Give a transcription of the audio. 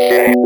Yeah.